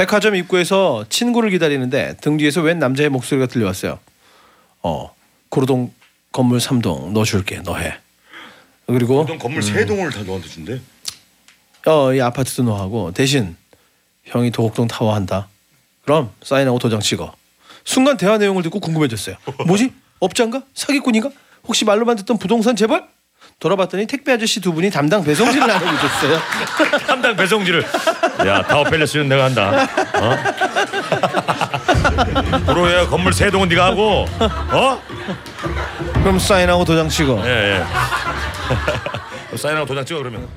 백화점 입구에서 친구를 기다리는데 등 뒤에서 웬 남자의 목소리가 들려왔어요. 어, 고로동 건물 3동 너 줄게 너 해. 그리고 어떤 건물 세 동을 다 너한테 준대. 어, 이 아파트도 너 하고 대신 형이 도곡동 타워 한다. 그럼 사인하고 도장 찍어. 순간 대화 내용을 듣고 궁금해졌어요. 뭐지? 업자인가? 사기꾼인가? 혹시 말로만 듣던 부동산 재벌? 돌아봤더니 택배 아저씨 두 분이 담당 배송지를 나누고 있었어요. 담당 배송지를 야 타워 팰리스는 내가 한다. 어? 도로에 건물 세 동은 네가 하고 어? 그럼 사인하고 도장 찍어. 예 예. 사인하고 도장 찍어 그러면.